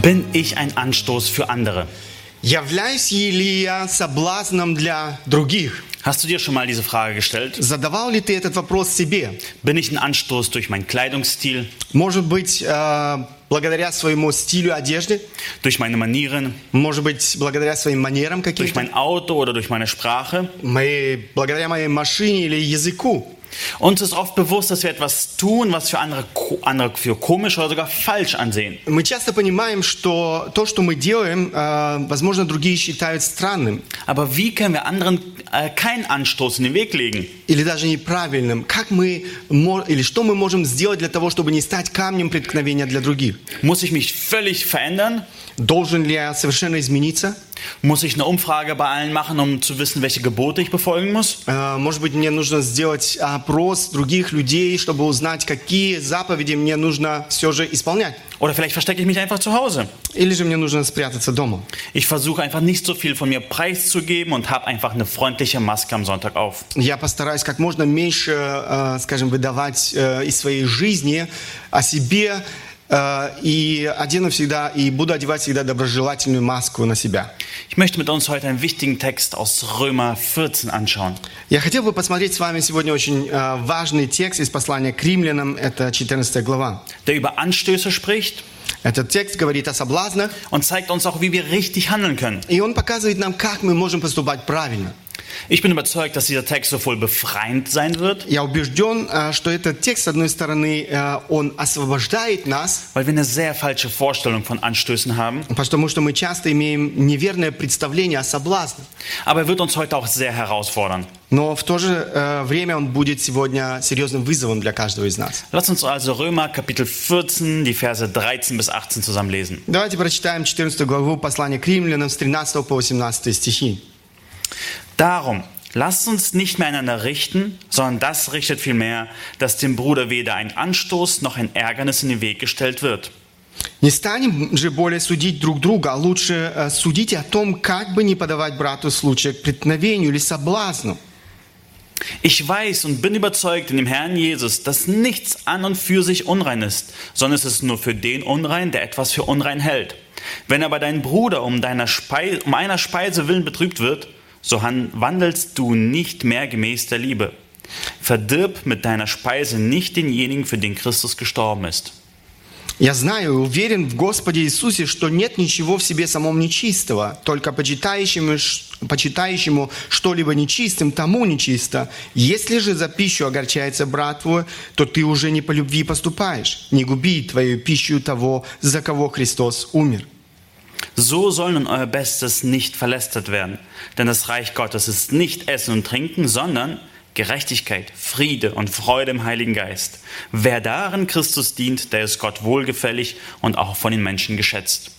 Bin ich ein Anstoß für andere? Являюсь ли я соблазном для других? Hast du dir schon mal diese Frage gestellt? Задавал ли ты этот вопрос себе? Bin ich ein Anstoß durch meinen Kleidungsstil, Может быть, э, благодаря своему стилю одежды? durch meine Manieren, Может быть, благодаря своим манерам durch каким-то? mein Auto oder durch meine Sprache? Моей- благодаря моей машине или языку? Uns ist oft bewusst, dass wir etwas tun, was für andere, ko- andere für komisch oder sogar falsch ansehen. Мы часто понимаем, что то, что мы делаем, э, возможно, другие считают странным Aber wie können wir anderen äh, keinen Anstoß in den Weg legen? или даже неправильным. Как мы, мо- или что мы можем сделать для того, чтобы не стать камнем преткновения для других? Muss ich mich völlig verändern? Должен ли я совершенно измениться? Muss ich eine Umfrage bei allen machen, um zu wissen, welche Gebote ich befolgen muss? Э, Может быть, мне нужно сделать опрос других людей, чтобы узнать, какие заповеди мне нужно все же исполнять. Oder vielleicht verstecke ich mich einfach zu Hause. Или же мне нужно спрятаться дома. Ich versuche einfach nicht so viel von mir preiszugeben und habe einfach eine freundliche Maske am Sonntag auf. Я постараюсь как можно меньше, э, скажем, выдавать э, из своей жизни о себе э, и одену всегда, и буду одевать всегда доброжелательную маску на себя. Ich möchte mit uns heute einen wichtigen Text aus Römer 14 anschauen. Я хотел бы посмотреть с вами сегодня очень э, важный текст из послания к римлянам, это 14 глава. der über Anstöße spricht Этот текст говорит о соблазнах, und zeigt uns auch, wie wir richtig handeln können. и он показывает нам, как мы можем поступать правильно. Ich bin überzeugt, dass dieser Text sowohl befreiend sein wird, Я убежден, э, что этот текст, с одной стороны, э, он освобождает нас, weil wir eine sehr falsche Vorstellung von Anstößen haben, потому что мы часто имеем неверное представление о соблазнах. aber er wird uns heute auch sehr herausfordern. Но в то же э, время он будет сегодня серьезным вызовом для каждого из нас. Lass uns also Römer Kapitel 14, die Verse 13 bis 18 zusammen lesen. Давайте прочитаем 14 главу послания к римлянам с 13 по 18 стихи. Darum, lasst uns nicht mehr einander richten, sondern das richtet vielmehr, dass dem Bruder weder ein Anstoß noch ein Ärgernis in den Weg gestellt wird. Не станем же более судить друг друга, а лучше э, судите о том, как бы не подавать брату случая к преткновению или соблазну. Ich weiß und bin überzeugt in dem Herrn Jesus, dass nichts an und für sich unrein ist, sondern es ist nur für den unrein, der etwas für unrein hält. Wenn aber dein Bruder um, deiner Spei um einer Speise willen betrübt wird, so wandelst du nicht mehr gemäß der Liebe. Verdirb mit deiner Speise nicht denjenigen, für den Christus gestorben ist. Я знаю и уверен в Господе Иисусе, что нет ничего в себе самом нечистого, только почитающему, почитающему что-либо нечистым, тому нечисто. Если же за пищу огорчается брат твой, то ты уже не по любви поступаешь. Не губи твою пищу того, за кого Христос умер. So soll nun euer Bestes nicht verlästert werden, denn das Reich Gottes ist nicht Essen und Trinken, sondern Gerechtigkeit, Friede und Freude im Heiligen Geist. Wer darin Christus dient, der ist Gott wohlgefällig und auch von den Menschen geschätzt.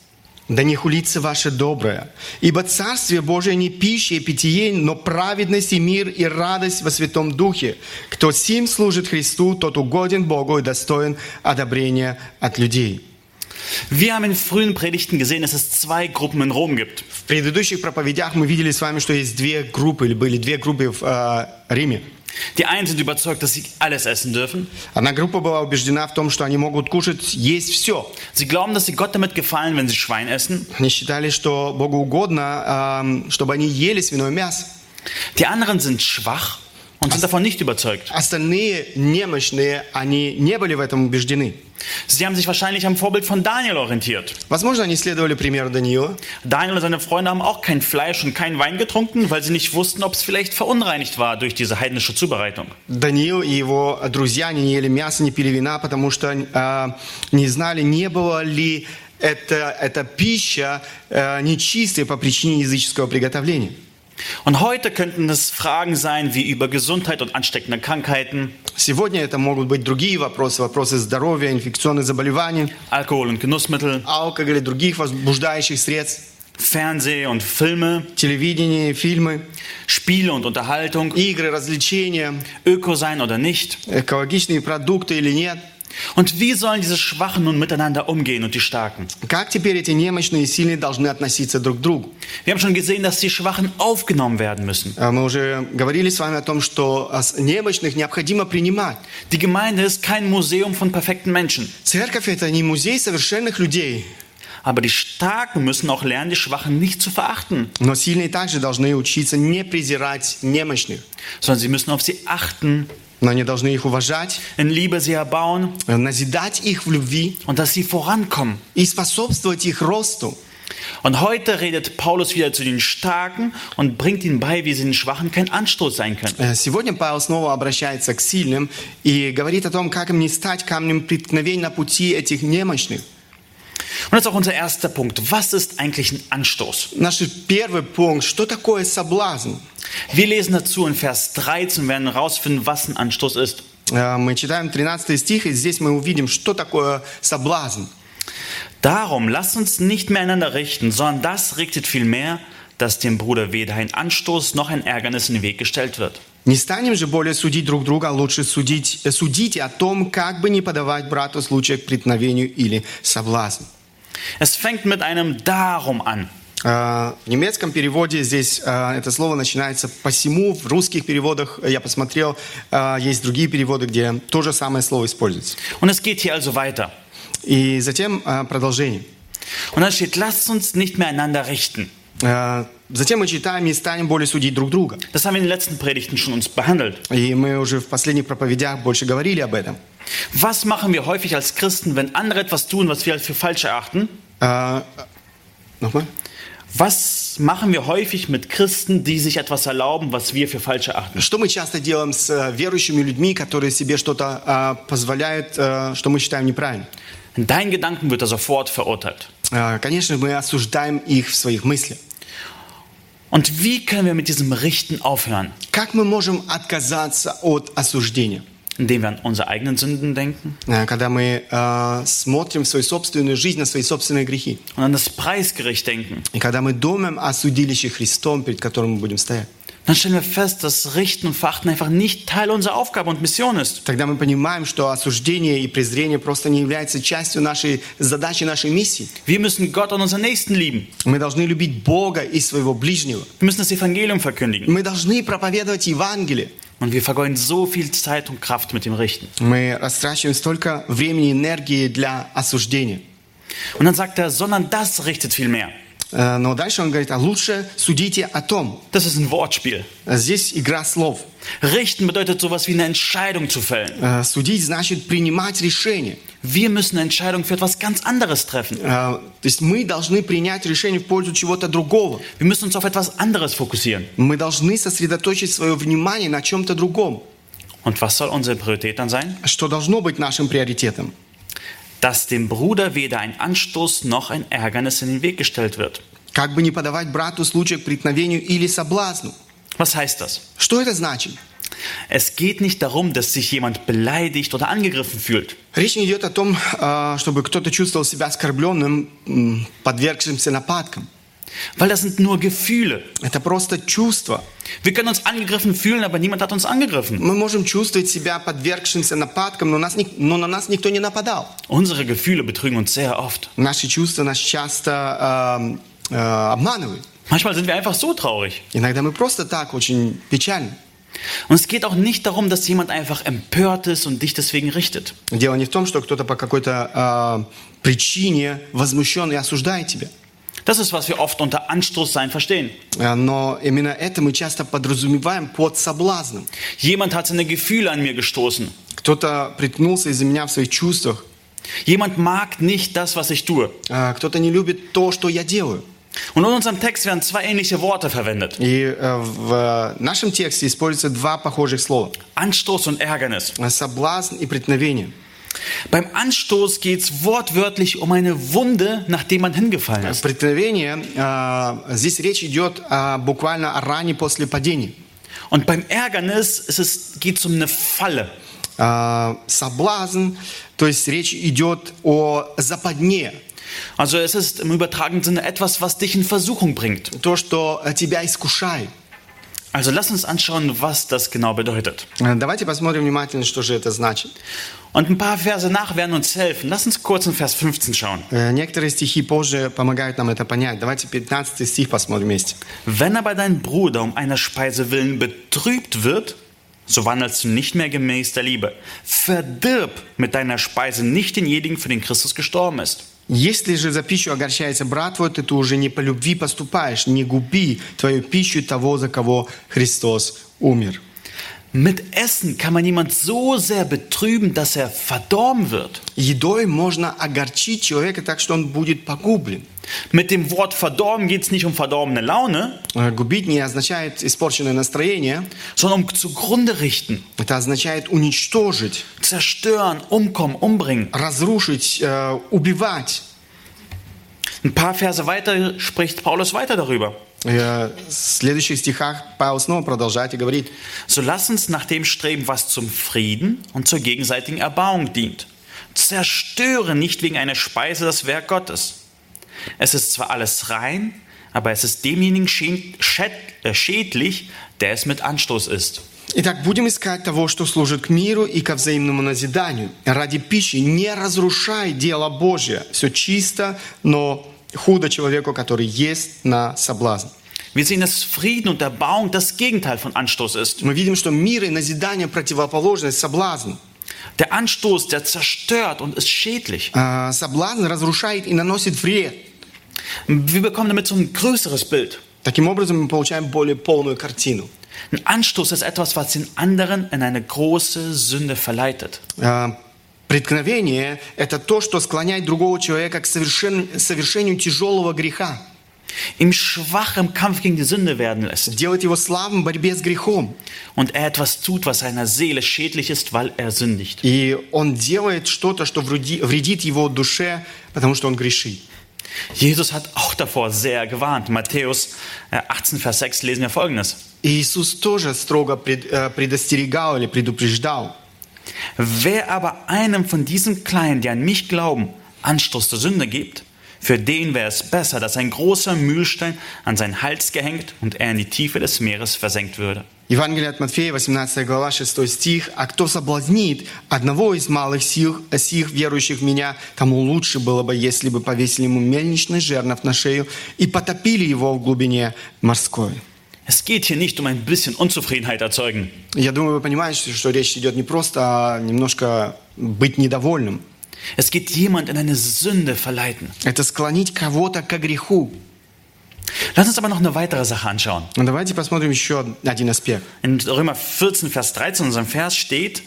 Да не хулится ваше доброе. Ибо Царствие Божие не пища и питье, но праведность и мир и радость во Святом Духе. Кто сим служит Христу, тот угоден Богу и достоин одобрения от людей. Wir haben in frühen Predigten gesehen, dass es zwei Gruppen in Rom gibt. В предыдущих проповедях мы видели с вами, что есть две группы, или были две группы в э, Риме. Die einen sind überzeugt, dass sie alles essen dürfen. Одна группа была убеждена в том, что они могут кушать, есть все. Sie glauben, dass sie Gott damit gefallen, wenn sie Schwein essen. Они считали, что Богу угодно, эм, чтобы они ели свиное мясо. Die anderen sind schwach und sind davon nicht überzeugt. Остальные немощные, они не были в этом убеждены. Sie haben sich wahrscheinlich am Vorbild von Daniel orientiert. Возможно, они следовали примеру Даниила. Daniel und seine Freunde haben auch kein Fleisch und keinen Wein getrunken, weil sie nicht wussten, ob es vielleicht verunreinigt war durch diese heidnische Zubereitung. Даниил и его друзья не ели мясо, не пили вина, потому что э, не знали, не было ли это, эта пища э, нечистой по причине языческого приготовления. Und heute könnten es Fragen sein wie über Gesundheit und ansteckende Krankheiten, Сегодня это могут быть другие вопросы, вопросы здоровья, инфекционных заболеваний, Alkohol und Genussmittel, алкоголя, других возбуждающих средств, Fernseh und Filme, телевидение, фильмы, Spiele und Unterhaltung, игры, развлечения, Öko sein oder nicht. экологичные продукты или нет. Und wie sollen diese Schwachen nun miteinander umgehen und die Starken? Как теперь эти немощные и сильные должны относиться друг к другу? Wir haben schon gesehen, dass die Schwachen aufgenommen werden müssen. А Мы уже говорили с вами о том, что а, с- немощных необходимо принимать. Die Gemeinde ist kein Museum von perfekten Menschen. Церковь – это не музей совершенных людей. Aber die Starken müssen auch lernen, die Schwachen nicht zu verachten, Но сильные также должны учиться не презирать немощных, sondern sie müssen auf sie achten, но они должны их уважать, in Liebe sie erbauen назидать их в любви und dass sie vorankommen. и способствовать их росту. Und heute redet Paulus wieder zu den Starken und bringt ihnen bei, wie sie den Schwachen kein Anstoß sein können. Э, Сегодня Павел снова обращается к сильным и говорит о том, как им не стать камнем преткновения на пути этих немощных. Und das ist auch unser erster Punkt. Was ist eigentlich ein Anstoß? Наш первый пункт, что такое соблазн? Wir lesen dazu in Vers 13 und werden herausfinden, was ein Anstoß ist. Э, Мы читаем 13 стих, и здесь мы увидим, что такое соблазн. Darum lasst uns nicht mehr einander richten, sondern das richtet vielmehr, dass dem Bruder weder ein Anstoß noch ein Ärgernis in den Weg gestellt wird. Не станем же более судить друг друга, а лучше судить, судите о том, как бы не подавать брату случая к преткновению или соблазну. Es fängt mit einem Darum an. Э, В немецком переводе здесь э, это слово начинается «посему». В русских переводах, э, я посмотрел, э, есть другие переводы, где то же самое слово используется. Und es geht hier also weiter. И затем продолжение. Und steht, lasst uns nicht mehr einander richten. Э, Затем мы читаем «не станем более судить друг друга». Das haben wir in den letzten Predigten schon uns behandelt. И мы уже в последних проповедях больше говорили об этом. Was machen wir häufig als Christen, wenn andere etwas tun, was wir für falsch erachten? Э, Nochmal? Was machen wir häufig mit Christen, die sich etwas erlauben, was wir für falsch erachten? Что мы часто делаем с э, верующими людьми, которые себе что-то э, позволяют, э, что мы считаем неправильным? In deinen Gedanken wird er sofort verurteilt. Э, Конечно, мы осуждаем их в своих мыслях. Und wie können wir mit diesem Richten aufhören? Как мы можем отказаться от осуждения? Indem wir an unsere eigenen Sünden denken Э, Когда мы э, смотрим в свою собственную жизнь, на свои собственные грехи. und an das Preisgericht denken. И когда мы думаем о судилище Христом, перед которым мы будем стоять. Dann stellen wir fest, dass Richten und Verachten einfach nicht Teil unserer Aufgabe und Mission ist. Тогда мы понимаем, что осуждение и презрение просто не являются частью нашей задачи, нашей миссии. Wir müssen Gott und unseren Nächsten lieben. Мы должны любить Бога и своего ближнего. Wir müssen das Evangelium verkündigen. Мы должны проповедовать Евангелие. Und wir vergeuden so viel Zeit und Kraft mit dem Richten. Мы растрачиваем столько времени и энергии для осуждения. Und dann sagt er, sondern das richtet viel mehr. Э, Но дальше он говорит, а лучше судите о том. Das ist ein Wortspiel. Здесь игра слов. Richten bedeutet sowas wie eine Entscheidung zu fällen. Э, Судить значит принимать решение. Wir müssen eine Entscheidung für etwas ganz anderes treffen. Э, То есть мы должны принять решение в пользу чего-то другого. Wir müssen uns auf etwas anderes fokussieren. Мы должны сосредоточить свое внимание на чем-то другом. Und was soll unsere Priorität dann sein? Что должно быть нашим приоритетом? Dass dem Bruder weder ein Anstoß noch ein Ärgernis in den Weg gestellt wird. Как бы не подавать брату случай к преткновению или соблазну. Was heißt das? Что это значит? Es geht nicht darum, dass sich jemand beleidigt oder angegriffen fühlt. Речь не идет о том, э, чтобы кто-то чувствовал себя оскорбленным, м, подвергшимся нападкам. Weil das sind nur Gefühle. Это просто чувство. Wir können uns angegriffen fühlen, aber niemand hat uns angegriffen. Мы можем чувствовать себя подвергшимся нападкам, но, нас, ник- но на нас никто не нападал. Unsere Gefühle betrügen uns sehr oft. Наши чувства нас часто э, э, обманывают. Manchmal sind wir einfach so traurig. Иногда мы просто так очень печальны. Und es geht auch nicht darum, dass jemand einfach empört ist und dich deswegen richtet. Дело не в том, что кто-то по какой-то э, причине возмущен и осуждает тебя. Das ist, was wir oft unter Anstoßsein verstehen. Э, Но именно это мы часто подразумеваем под соблазном. Jemand hat seine Gefühle an mir gestoßen. Кто-то приткнулся из-за меня в своих чувствах. Jemand mag nicht das, was ich tue. Э, Кто-то не любит то, что я делаю. Und in unserem Text werden zwei ähnliche Worte verwendet. И э, в нашем тексте используются два похожих слова. Anstoß und Ärgernis. Э, Соблазн и преткновение. Beim Anstoß geht es wortwörtlich um eine Wunde, nachdem man hingefallen ist. Преткновение, э, здесь речь идет э, буквально о ране после падения. Und beim Ärgernis ist es, geht es um eine Falle. Э, Соблазн, то есть речь идет о западне. Also es ist im übertragenen Sinne etwas, was dich in Versuchung bringt. То, что э, тебя искушает. Also lass uns anschauen, was das genau bedeutet. Э, Давайте посмотрим внимательно, что же это значит. Und ein paar Verse nach werden uns helfen. Lass uns kurz in Vers 15 schauen. Э, Некоторые стихи позже помогают нам это понять. Давайте 15 стих посмотрим вместе. Wenn aber dein Bruder um einer Speise willen betrübt wird, so wandelst du nicht mehr gemäß der Liebe. Verdirb mit deiner Speise nicht denjenigen, für den Christus gestorben ist. Если же за пищу огорчается брат твой, то ты уже не по любви поступаешь. Не губи твою пищу того, за кого Христос умер. Mit Essen kann man jemand so sehr betrüben, dass er verdorben wird. Едой можно огорчить человека так, что он будет погублен. Mit dem Wort verdorben geht es nicht um verdorbene Laune, Э, Губить не означает испорченное настроение. sondern um zugrunde richten, Это означает уничтожить, zerstören, umkommen, umbringen. разрушить, э, убивать. Ein paar Verse weiter spricht Paulus weiter darüber. Э, В следующих стихах Павел снова продолжает и говорит, So lass uns nach dem streben, was zum Frieden und zur gegenseitigen Erbauung dient. Zerstöre nicht wegen einer Speise das Werk Gottes. Es ist zwar alles rein, aber es ist demjenigen schä- schäd- äh, schädlich, der es mit Anstoß ist. Итак, будем искать того, что служит к миру и ко взаимному назиданию. Ради пищи не разрушай дело Божье. Все чисто, но худо человеку, который ест на соблазн. Wir sehen, dass Frieden und Erbauung das Gegenteil von Anstoß ist. Мы видим, что мир и назидание противоположность соблазну. Der Anstoß, der zerstört und ist schädlich. А, Соблазн разрушает и наносит вред. Wir bekommen damit so ein größeres Bild. Таким образом, мы получаем более полную картину. Ein Anstoß ist etwas, was den anderen in eine große Sünde verleitet. А, Преткновение – это то, что склоняет другого человека к совершен- совершению тяжелого греха, Ihm schwach im Kampf gegen die Sünde werden lässt. делает его слабым в борьбе с грехом. Und er etwas tut, was seiner Seele schädlich ist, weil er sündigt. И он делает что-то, что вреди- вредит его душе, потому что он грешит. Jesus hat auch davor sehr gewarnt. Matthäus äh, 18, Vers 6 lesen wir folgendes. И Иисус тоже строго пред- э, предостерегал или предупреждал. Wer aber einem von diesen Kleinen, die an mich glauben, Anstoß zur Sünde gibt, für den wäre es besser, dass ein großer Mühlstein an seinen Hals gehängt und er in die Tiefe des Meeres versenkt würde. Евангелие от Матфея, 18 глава, 6 стих. «А кто соблазнит одного из малых сил, сих, верующих в Меня, тому лучше было бы, если бы повесили ему мельничный жернов на шею и потопили его в глубине морской». Es geht hier nicht um ein bisschen Unzufriedenheit erzeugen. Я думаю, вы понимаете, что речь идет не просто о немножко быть недовольным. Es geht jemand in eine Sünde verleiten. Это склонить кого-то к греху. Lass uns aber noch eine weitere Sache anschauen. Но давайте посмотрим еще один аспект. In Römer 14, Vers 13, in unserem Vers steht,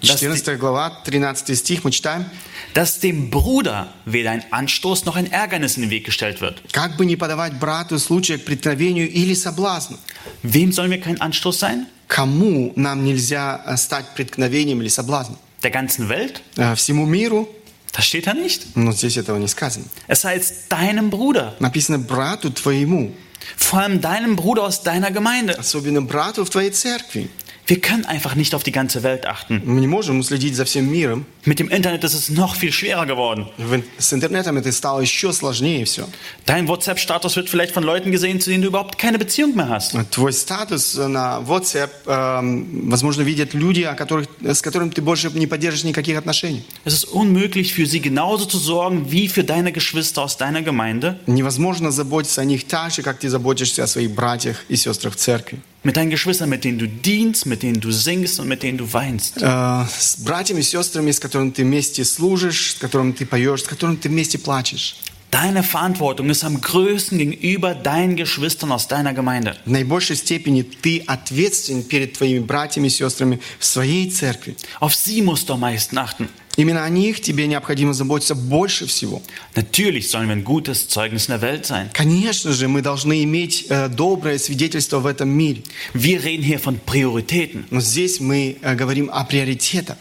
dass, die, 14 глава, 13 стих, мы читаем. dass dem Bruder weder ein Anstoß noch ein Ärgernis in den Weg gestellt wird. «Как бы не подавать брату случая к преткновению или соблазну». Wem sollen wir kein Anstoß sein? Кому нам нельзя э, стать преткновением или соблазном? Der ganzen Welt? Э, Всему миру? Das steht da nicht. Но здесь этого не сказано. Es heißt deinem Bruder. Написано «брату твоему», Vor allem deinem Bruder aus deiner Gemeinde. особенно брату в твоей церкви. Wir können einfach nicht auf die ganze Welt achten. Мы не можем следить за всем миром. Mit dem Internet ist es noch viel schwerer geworden. В- С интернетом это стало еще сложнее все. Dein WhatsApp-Status wird vielleicht von Leuten gesehen, zu denen du überhaupt keine Beziehung mehr hast. Твой статус на WhatsApp, эм, возможно, видят люди, о которых, с которыми ты больше не поддержишь никаких отношений. Es ist unmöglich für sie genauso zu sorgen wie für deine Geschwister aus deiner Gemeinde. Невозможно заботиться о них так же, как ты заботишься о своих братьях и сестрах в церкви. Mit deinen Geschwistern, mit denen du dienst, mit denen du singst und mit denen du weinst. Э, С братьями и сестрами, с которыми ты вместе служишь, с которыми ты поешь, с которыми ты вместе плачешь. Deine Verantwortung ist am größten gegenüber deinen Geschwistern aus deiner Gemeinde. В наибольшей степени ты ответственен перед твоими братьями и сестрами в своей церкви. Auf sie musst du am meisten achten. Именно о них тебе необходимо заботиться больше всего. Natürlich sollen wir ein gutes Zeugnis in der Welt sein. Конечно же, мы должны иметь э, доброе свидетельство в этом мире. Wir reden hier von Prioritäten. Но здесь мы э, говорим о приоритетах.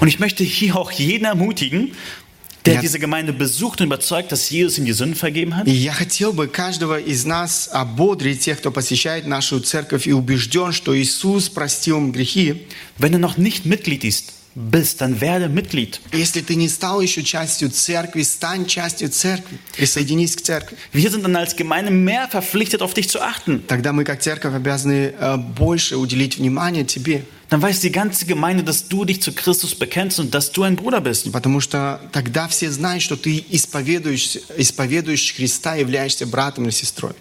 Und ich möchte hier auch jeden ermutigen, der Ja. diese Gemeinde besucht und überzeugt, dass Jesus ihm die Sünden vergeben hat. И я хотел бы каждого из нас ободрить тех, кто посещает нашу церковь и убежден, что Иисус простил им грехи. Wenn du noch nicht Mitglied ist, bist, dann werde Mitglied. Если ты не стал еще частью церкви, стань частью церкви. Присоединись к церкви. Wir sind dann als Gemeinde mehr verpflichtet, auf dich zu achten. Тогда мы, как церковь, обязаны э, больше уделить внимание тебе. Dann weiß die ganze Gemeinde, dass du dich zu Christus bekennst und dass du ein Bruder bist. Потому что тогда все знают, что ты исповедуешь, исповедуешь Христа, являешься братом или сестрой.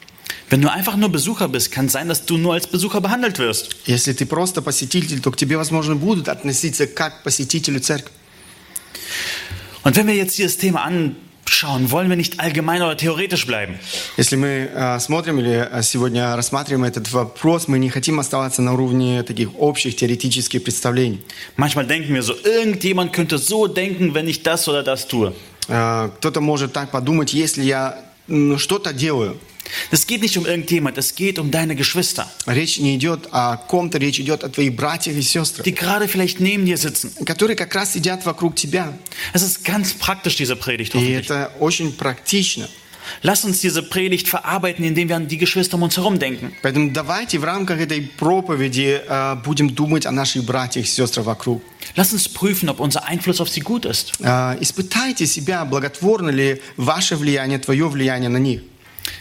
Wenn du einfach nur Besucher bist, kann es sein, dass du nur als Besucher behandelt wirst. Если ты просто посетитель, то к тебе, возможно, будут относиться как к посетителю церкви. Und wenn wir jetzt dieses Thema anschauen, wollen wir nicht allgemein oder theoretisch bleiben. Если мы э, смотрим или э, сегодня рассматриваем этот вопрос, мы не хотим оставаться на уровне таких общих теоретических представлений. Manchmal denken wir so, irgendjemand könnte so denken, wenn ich das oder das tue. Э, Кто-то может так подумать, если я м, что-то делаю. Es geht nicht um irgendjemand, es geht um deine Geschwister, Речь не идет о ком-то, речь идет о твоих братьях и сестрах, die gerade vielleicht neben dir sitzen. которые как раз сидят вокруг тебя. Es ist ganz praktisch, diese Predigt И hoffentlich. это очень практично. Lass uns diese Predigt verarbeiten, indem wir an die Geschwister um uns herum denken. Поэтому давайте в рамках этой проповеди э, будем думать о наших братьях и сестрах вокруг. Lass uns prüfen, ob unser Einfluss auf sie gut ist. Э, Испытайте себя, благотворно ли ваше влияние, твое влияние на них.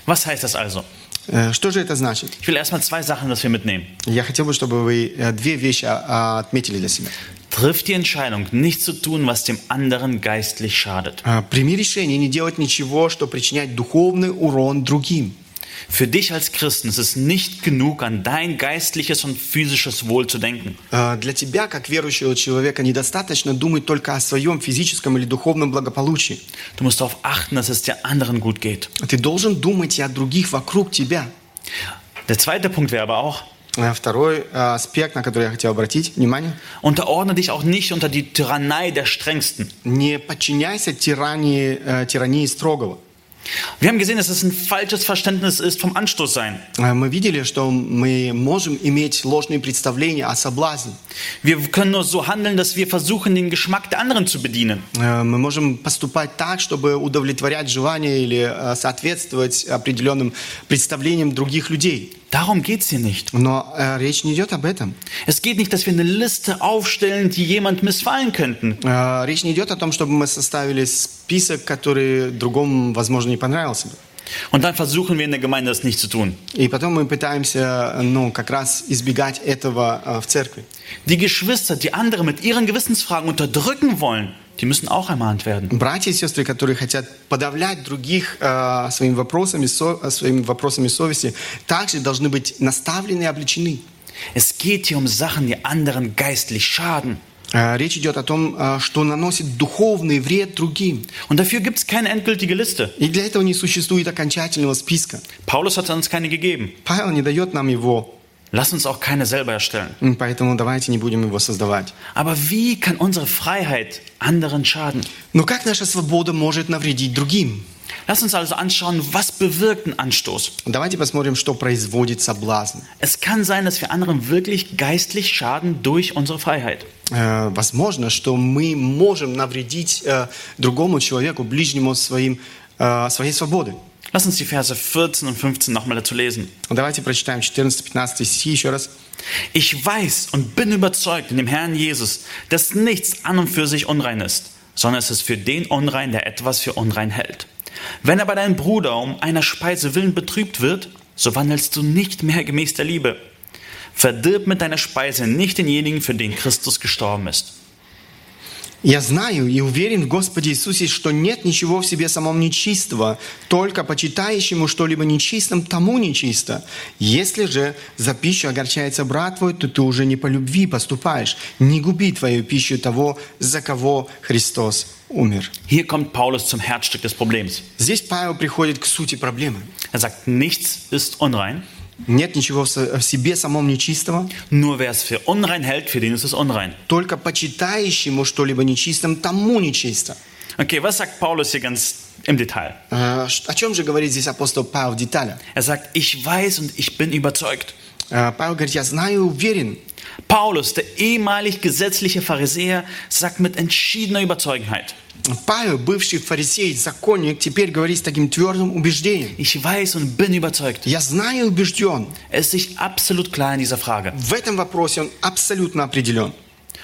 Was heißt das also? Э, Что же это значит? Ich will erstmal zwei Sachen, dass wir mitnehmen. Я хотел бы, чтобы вы э, две вещи а, отметили для себя. Triff die Entscheidung, nicht zu tun, was dem anderen geistlich schadet. Э, Прими решение не делать ничего, что причиняет духовный урон другим. Für dich als Christen ist es nicht genug, an dein geistliches und physisches Wohl zu denken. Э, Для тебя, как верующего человека, недостаточно думать только о своем физическом или духовном благополучии. Du musst darauf achten, dass es dir anderen gut geht. Ты должен думать и о других вокруг тебя. Der zweite Punkt wäre aber auch, Э, Второй э, аспект, на который я хотел обратить внимание. unterordne dich auch nicht unter die Tyrannei der Strengsten. Не подчиняйся тирании, э, тирании строгого. Wir haben gesehen, dass es ein falsches Verständnis ist vom Anstoßsein. Э, Мы видели, что мы можем иметь ложные представления о соблазне. Wir können nur so handeln, dass wir versuchen, den Geschmack der anderen zu bedienen. Э, Мы можем поступать так, чтобы удовлетворять желания или э, соответствовать определенным представлениям других людей. Darum geht es hier nicht. Но э, речь не идет об этом. Es geht nicht, dass wir eine Liste aufstellen, die jemand missfallen könnten. Э, Речь не идет о том, чтобы мы составили список, который другому, возможно, не понравился бы. Und dann versuchen wir in der Gemeinde das nicht zu tun. И потом мы пытаемся, ну, как раз избегать этого э, в церкви. Die Geschwister, die andere mit ihren Gewissensfragen unterdrücken wollen, die müssen auch ermahnt werden. Братья и сестры, которые хотят подавлять других э, своими, вопросами, со- э, своими вопросами совести, также должны быть наставлены и обличены. Es geht hier um Sachen, die anderen geistlich schaden. Э, Речь идет о том, э, что наносит духовный вред другим. Und dafür gibt es keine endgültige Liste. И для этого не существует окончательного списка. Paulus hat uns keine gegeben. Павел не дает нам его, Lass uns auch keine selber erstellen. м, поэтому давайте не будем его создавать. Aber wie kann unsere Freiheit anderen schaden? Но как наша свобода может навредить другим? Lass uns also anschauen, was bewirkt ein Anstoß. Давайте посмотрим, что производит соблазн. Es kann sein, dass wir anderen wirklich geistlich schaden durch unsere Freiheit. Э, Возможно, что мы можем навредить э, другому человеку, ближнему своим, э, своей свободы. Lass uns die Verse 14 und 15 nochmal dazu lesen. Давайте прочитаем 14-15 стихи еще раз. Ich weiß und bin überzeugt in dem Herrn Jesus, dass nichts an und für sich unrein ist, sondern es ist für den unrein, der etwas für unrein hält. Wenn aber dein Bruder um einer Speise willen betrübt wird, so wandelst du nicht mehr gemäß der Liebe. Verdirb mit deiner Speise nicht denjenigen, für den Christus gestorben ist. «Я знаю и уверен в Господе Иисусе, что нет ничего в себе самом нечистого, только почитающему что-либо нечистым, тому нечисто. Если же за пищу огорчается брат твой, то ты уже не по любви поступаешь. Не губи твою пищу того, за кого Христос умер». Hier kommt Paulus zum Herzstück des Problems. Здесь Павел приходит к сути проблемы. Er sagt, nichts ist unrein, Нет ничего в со- в себе самом нечистого, nur wer es für unrein hält, für den ist es unrein. только почитающему что-либо нечистым, тому нечисто. Okay, was sagt Paulus hier ganz im Detail? Э, ш- О чем же говорит здесь апостол Павел в деталях? Er sagt, ich weiß und ich bin überzeugt. Э, Павел говорит, я знаю и уверен. Paulus, der ehemalig gesetzliche Pharisäer, sagt mit entschiedener Überzeugenheit, Павел, бывший фарисей, законник, теперь говорит с таким твердым убеждением. ich weiß und bin überzeugt. Я знаю и убежден. Er ist sich absolut klar in dieser Frage. В этом вопросе он абсолютно определен.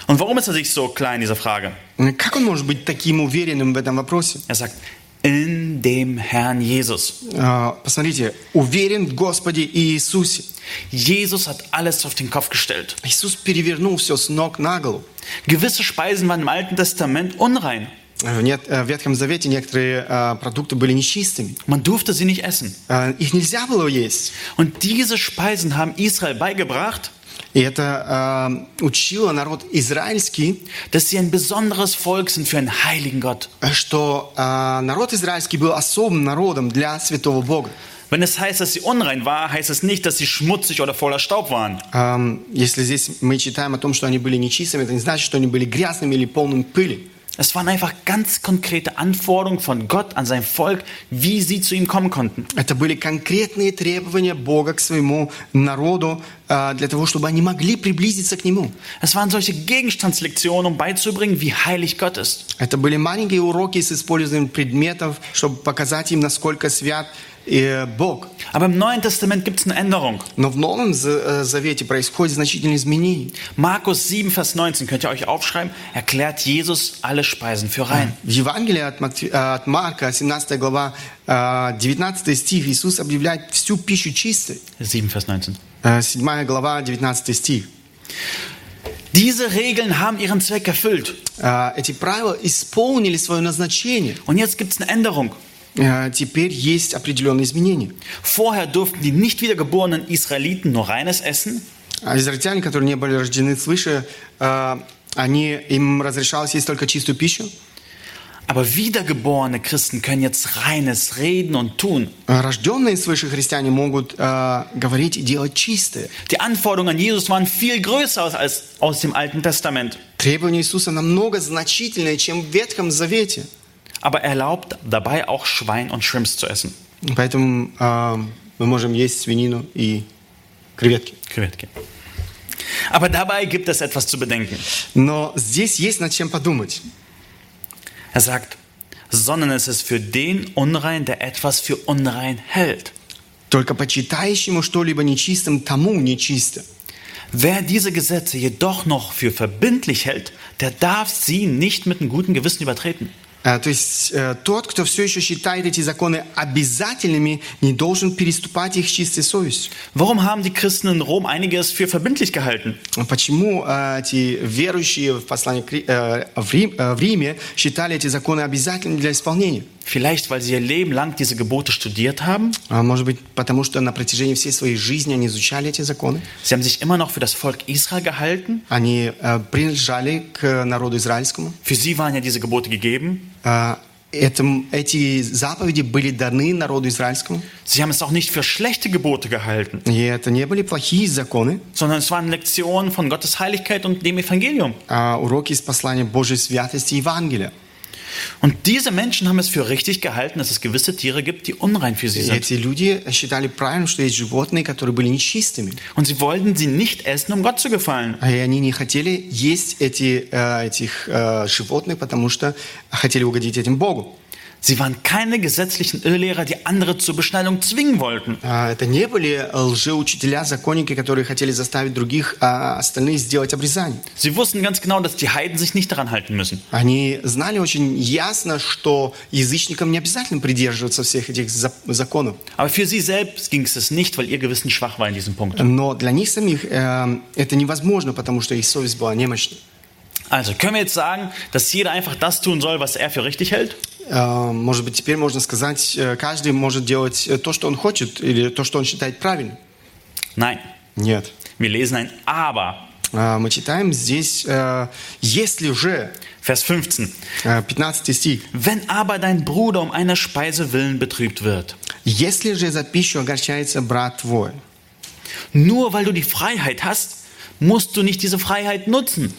Und warum ist er sich so klar in dieser Frage? Как он может быть таким уверенным в этом вопросе? Er sagt, in dem Herrn Jesus. Э, Посмотрите, уверен в Господе Иисусе. Jesus hat alles auf den Kopf gestellt. Иисус перевернул все с ног на голову. Gewisse Speisen waren im Alten Testament unrein. В нет- э, в Ветхом Завете некоторые э, продукты были нечистыми. Man durfte sie nicht essen. Э, Их нельзя было есть. Und diese Speisen haben Israel beigebracht, И это э, учило народ израильский, dass sie ein besonderes Volk sind für einen heiligen Gott. что э, народ израильский был особым народом для святого Бога. Wenn es heißt, dass sie unrein war, heißt es nicht, dass sie schmutzig oder voller Staub waren. Эм, Если здесь мы читаем о том, что они были нечистыми, это не значит, что они были грязными или полными пыли. Es waren einfach ganz konkrete Anforderungen von Gott an sein Volk, wie sie zu ihm kommen konnten. Это были конкретные требования Бога к своему народу э, для того, чтобы они могли приблизиться к Нему. Es waren solche Gegenstandslektionen, um beizubringen, wie heilig Gott ist. Это были маленькие уроки с использованием предметов, чтобы показать им, насколько свят э, Бог. Aber im Neuen Testament gibt es eine Änderung. Но в Новом За- э, Завете происходит значительные изменения. Markus 7, Vers 19, könnt ihr euch aufschreiben, erklärt Jesus alle Speisen für rein. В Евангелии от, Матфе- э, от Марка, 17 глава, э, 19 стих, Иисус объявляет всю пищу чистой. 7, Vers 19. Э, 7 глава, 19 стих. Diese Regeln haben ihren Zweck erfüllt. Э, Эти правила исполнили свое назначение. Und jetzt gibt es eine Änderung. Э, Теперь есть определенные изменения. Vorher durften die nicht wiedergeborenen Israeliten nur reines essen. А Израильтяне, которые не были рождены свыше, э, они, им разрешалось есть только чистую пищу. Aber wiedergeborene Christen können jetzt reines reden und tun. А Рожденные свыше христиане могут э, говорить и делать чистое. Die Anforderungen an Jesus waren viel größer als- als aus dem Alten Testament. Требования Иисуса намного значительнее, чем в Ветхом Завете. Aber er erlaubt dabei auch Schwein und Shrimps zu essen. Поэтому э, мы можем есть свинину и креветки. Krevetki. Aber dabei gibt es etwas zu bedenken. Но здесь есть над чем подумать. Er sagt, sondern es ist für den unrein, der etwas für unrein hält. Только почитающему что-либо нечистым, тому нечисто. Wer diese Gesetze jedoch noch für verbindlich hält, der darf sie nicht mit einem guten Gewissen übertreten. Э, То есть э, тот, кто все еще считает эти законы обязательными, не должен переступать их чистой совестью. Warum haben die Christen in Rom einiges für verbindlich gehalten? Почему э, эти верующие в, послании в Риме считали эти законы обязательными для исполнения? Vielleicht, weil sie ihr Leben lang diese Gebote studiert haben. А может быть, потому что на протяжении всей своей жизни они изучали эти законы? Sie haben sich immer noch für das Volk Israel gehalten. Они э, принадлежали к народу израильскому? Für sie waren ja diese Gebote gegeben. Э, этим- эти заповеди были даны народу израильскому? Sie haben es auch nicht für schlechte Gebote gehalten, И это не были плохие законы, sondern es waren Lektionen von Gottes Heiligkeit und dem Evangelium. а уроки из послания Божьей святости и Евангелия. Und diese Menschen haben es für richtig gehalten, dass es gewisse Tiere gibt, die unrein für sie И sind. эти люди считали правильным, что есть животные, которые были нечистыми. Und sie wollten sie nicht essen, um Gott zu gefallen. И они не хотели есть эти, э, этих э, животных, потому что хотели угодить этим Богу. Sie waren keine gesetzlichen Irrlehrer, die andere zur Beschneidung zwingen wollten. А, Это не были лжеучителя, законники, которые хотели заставить других, а остальные сделать обрезание. Sie wussten ganz genau, dass die Heiden sich nicht daran halten müssen. Они знали очень ясно, что язычникам не обязательно придерживаться всех этих за- законов. Aber für sie selbst ging es nicht, weil ihr Gewissen schwach war in diesem Punkt. Но для них самих э, это невозможно, потому что их совесть была немощной. Also können wir jetzt sagen, dass jeder einfach das tun soll, was er für richtig hält? Э, Может быть, теперь можно сказать, э, каждый может делать э, то, что он хочет, или то, что он считает правильным. Nein. Нет. Wir lesen ein Aber. А, Мы читаем здесь, э, если же, Vers 15. э, 15 стих, Wenn aber dein Bruder um einer Speise willen betrübt wird, если же за пищу огорчается брат твой, nur weil du die Freiheit hast, musst du nicht diese Freiheit nutzen.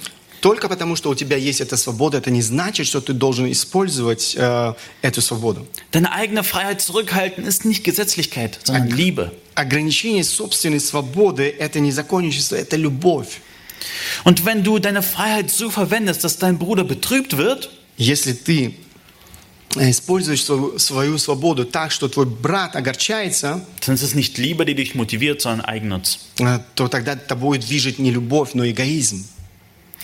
Только потому, что у тебя есть эта свобода, это не значит, что ты должен использовать э, эту свободу. Deine eigene Freiheit zurückhalten ist nicht Gesetzlichkeit, sondern Liebe. Ограничение собственной свободы – это не законничество, это любовь. Und wenn du deine Freiheit so verwendest, dass dein Bruder betrübt wird, Если ты э, используешь свою, свою свободу так, что твой брат огорчается, dann ist es nicht Liebe, die dich motiviert, sondern Eigennutz. э, то тогда тобой движет не любовь, но эгоизм.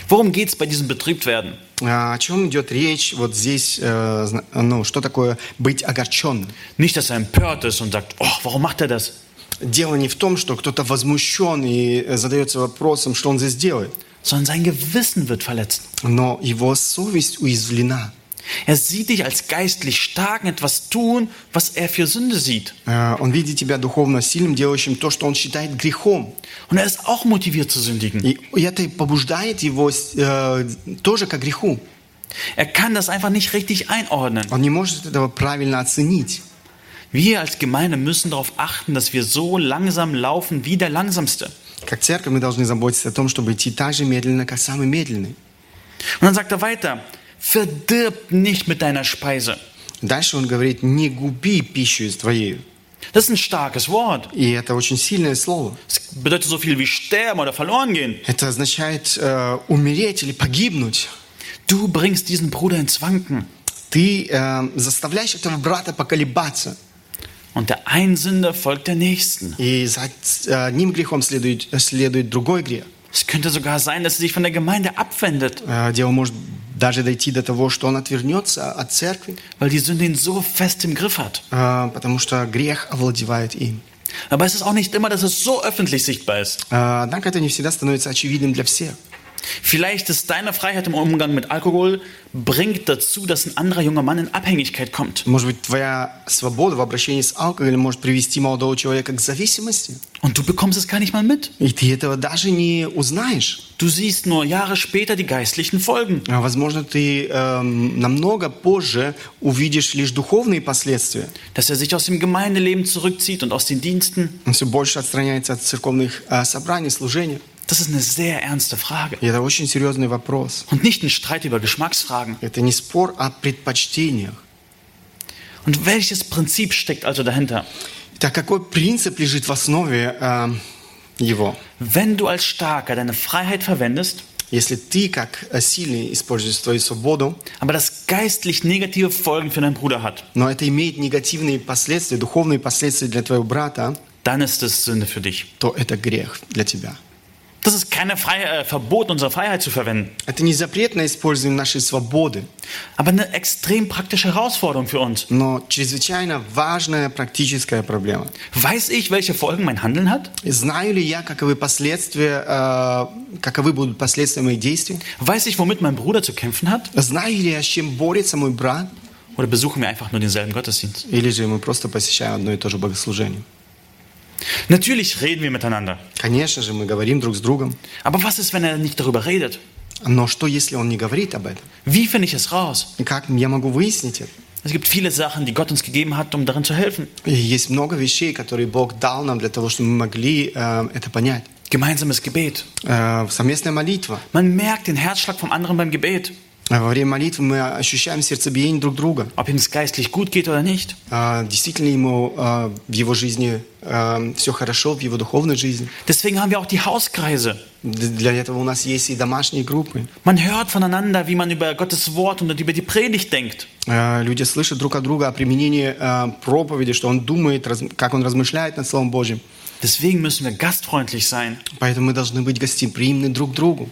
Worum geht es bei diesem Betrübtwerden? А О чем идет речь вот здесь, э, зна- ну, что такое быть огорченным? Nicht, dass er empört ist und sagt, oh, warum macht er das? Дело не в том, что кто-то возмущен и э, задается вопросом, что он здесь делает, Sondern sein Gewissen wird verletzt. но его совесть уязвлена. Er sieht dich als geistlich starken etwas tun, was er für Sünde sieht. Э, Он видит тебя духовно сильным, делающим то, что он считает грехом. Und er ist auch motiviert zu sündigen. И это побуждает его э, тоже к греху. Er kann das einfach nicht richtig einordnen. Он не может этого правильно оценить. Wir als Gemeinde müssen darauf achten, dass wir so langsam laufen wie der Langsamste. Как церковь мы должны заботиться о том, чтобы идти так же медленно, как самый медленный. Und dann sagt er weiter, verdirb nicht mit deiner Speise. Дальше он говорит, не губи пищу из твоей. Das ist ein starkes Wort. И это очень сильное слово. Es bedeutet so viel wie sterben oder verloren gehen. Это означает э, умереть или погибнуть. Du bringst diesen Bruder ins Wanken. Ты э, заставляешь этого брата поколебаться. Und der ein Sünder folgt der nächsten. И за э, одним грехом следует, следует другой грех. Es könnte sogar sein, dass er sich von der Gemeinde abwendet, Э, Дело может даже дойти до того, что он отвернется от церкви, weil die Sünde ihn so fest im Griff hat. э, потому что грех овладевает им. Aber es ist auch nicht immer, dass es so öffentlich sichtbar ist. Э, Однако это не всегда становится очевидным для всех. Vielleicht ist deine Freiheit im Umgang mit Alkohol bringt dazu, dass ein anderer junger Mann in Abhängigkeit kommt. Может быть, твоя свобода в обращении с алкоголем может привести молодого человека к зависимости, Und du bekommst es gar nicht mal mit. и ты этого даже не узнаешь. Du siehst nur Jahre später die geistlichen Folgen. А, Возможно, ты эм, намного позже увидишь лишь духовные последствия. Dass er sich aus dem Gemeindeleben zurückzieht und aus den Diensten. Он все больше отстраняется от церковных э, собраний, служения. Das ist eine sehr ernste Frage. И это очень серьезный вопрос. Und nicht ein Streit über Geschmacksfragen. Это не спор о предпочтениях. Und welches Prinzip steckt also dahinter? Так какой принцип лежит в основе э, его? Wenn du als Starker deine Freiheit verwendest, Если ты, как э, сильный, используешь свою свободу, aber das geistlich negative Folgen für deinen Bruder hat, но это имеет негативные последствия, духовные последствия для твоего брата, dann ist es Sünde für dich. то это грех для тебя. Das ist keine Freiheit, äh, Verbot, unsere Freiheit zu verwenden, Это не запрет на использование нашей свободы, aber eine extrem praktische Herausforderung für uns. но чрезвычайно важная практическая проблема. Weiß ich, welche Folgen mein Handeln hat? И Знаю ли я, каковы последствия, э, каковы будут последствия моих действий? Weiß ich, womit mein Bruder zu kämpfen hat? Знаю ли я, с чем борется мой брат? Oder besuchen wir einfach nur denselben Gottesdienst? Или же мы просто посещаем одно и то же богослужение? Natürlich reden wir miteinander. Конечно же, мы говорим друг с другом. Aber was ist, wenn er nicht darüber redet? Но что, если он не говорит об этом? Wie finde ich es raus? И Как я могу выяснить это? Es gibt viele Sachen, die Gott uns gegeben hat, um darin zu helfen. И есть много вещей, которые Бог дал нам для того, чтобы мы могли э, это понять. Gemeinsames Gebet. Э, совместная молитва. Man merkt den Herzschlag vom anderen beim Gebet, Э, Во время молитвы мы ощущаем сердцебиение друг друга. ob ihm es geistlich gut geht oder nicht. Э, действительно ему э, в его жизни все хорошо, в его духовной жизни. Deswegen haben wir auch die Hauskreise. Для этого у нас есть и домашние группы. Man hört voneinander, wie man über Gottes Wort und über die Predigt denkt. Э, Люди слышат друг от друга о применении э, проповеди, что он думает, раз- как он размышляет над Словом Божьим. Deswegen müssen wir gastfreundlich sein. Поэтому мы должны быть гостеприимны друг другу.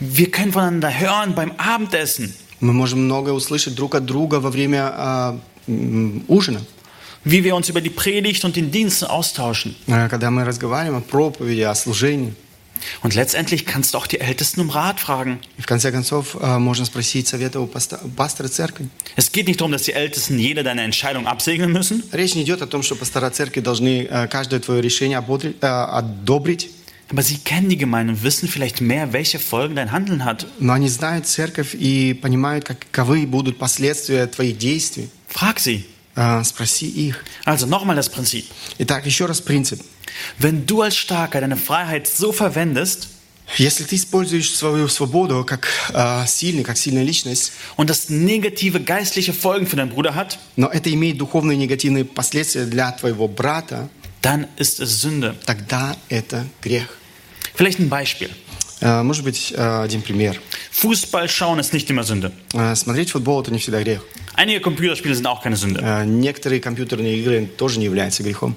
Wir können voneinander hören beim Abendessen, Мы можем многое услышать друг от друга во время э, м, ужина, wie wir uns über die Predigt und den Diensten austauschen. э, когда мы разговариваем о проповеди, о служении. Und letztendlich kannst du auch die Ältesten um Rat fragen. И в конце концов э, можно спросить совета у паста- пастора церкви. Es geht nicht darum, dass die Ältesten jede deine Entscheidung absegnen müssen, Речь не идет о том, что пастора церкви должны э, каждое твое решение ободри- э, одобрить, aber sie kennen die Gemeinde und wissen vielleicht mehr, welche Folgen dein Handeln hat. но они знают церковь и понимают, каковы будут последствия твоих действий. Frag sie. Э, Спроси их. Also nochmal das Prinzip. Итак, еще раз принцип. Wenn du als Starker deine Freiheit so verwendest Если ты используешь свою свободу как э, сильный, как сильная личность, und das negative geistliche Folgen für deinen Bruder hat, но это имеет духовные негативные последствия для твоего брата, dann ist es Sünde. тогда это грех. Vielleicht ein Beispiel. Э, Может быть, э, один пример. Fußball schauen ist nicht immer Sünde. Э, Смотреть футбол – это не всегда грех. Einige Computerspiele sind auch keine Sünde. Э, Некоторые компьютерные игры тоже не являются грехом.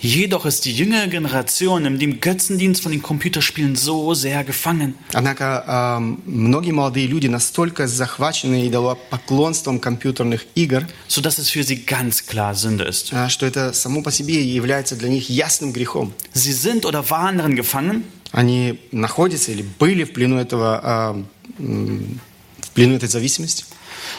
Jedoch ist die jüngere Generation in dem Götzendienst von den Computerspielen so sehr gefangen. Однако э, многие молодые люди настолько захвачены идолопоклонством компьютерных игр, sodass es für sie ganz klar Sünde ist. э, что это само по себе является для них ясным грехом. Sie sind oder waren darin gefangen, Они находятся или были в плену этого, м, в плену этой зависимости.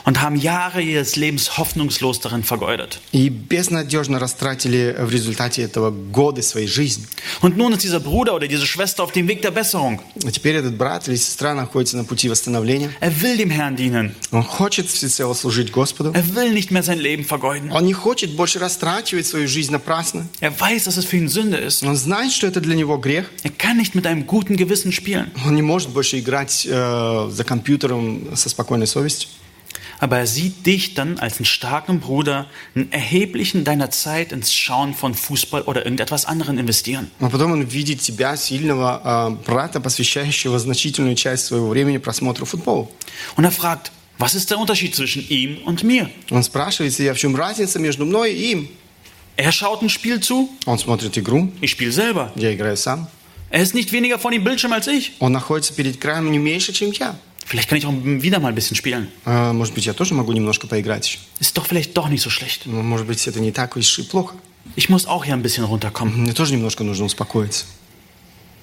Und haben Jahre ihres Lebens hoffnungslos darin vergeudet. И безнадежно растратили в результате этого годы своей жизни. Und nun ist dieser Bruder oder diese Schwester auf dem Weg der Besserung. А теперь этот брат или сестра находится на пути восстановления. Er will dem Herrn dienen. Он хочет всецело служить Господу. Er will nicht mehr sein Leben vergeuden. Он не хочет больше растрачивать свою жизнь напрасно. Er weiß, dass es für ihn Sünde ist. Он знает, что это для него грех. Er kann nicht mit einem guten Gewissen spielen. Он не может больше играть э, за компьютером со спокойной совестью. Aber er sieht dich dann als einen starken Bruder, einen erheblichen deiner Zeit ins Schauen von Fußball oder irgendetwas anderem investieren. А потом он видит тебя, сильного э, брата, посвящающего значительную часть своего времени просмотру футбола. Und er fragt, was ist der Unterschied zwischen ihm und mir? Он спрашивает себя, в чем разница между мной и им. Er schaut ein Spiel zu, Он смотрит игру, ich spiele selber. я играю сам. Er ist nicht weniger vor dem Bildschirm als ich. Он находится перед краем не меньше, чем я. Vielleicht kann ich auch wieder mal ein bisschen spielen. Э, Может быть, я тоже могу немножко поиграть еще. Ist doch vielleicht doch nicht so schlecht. Но, Может быть, это не так уж и плохо. Ich muss auch hier ein bisschen runterkommen. Мне тоже немножко нужно успокоиться.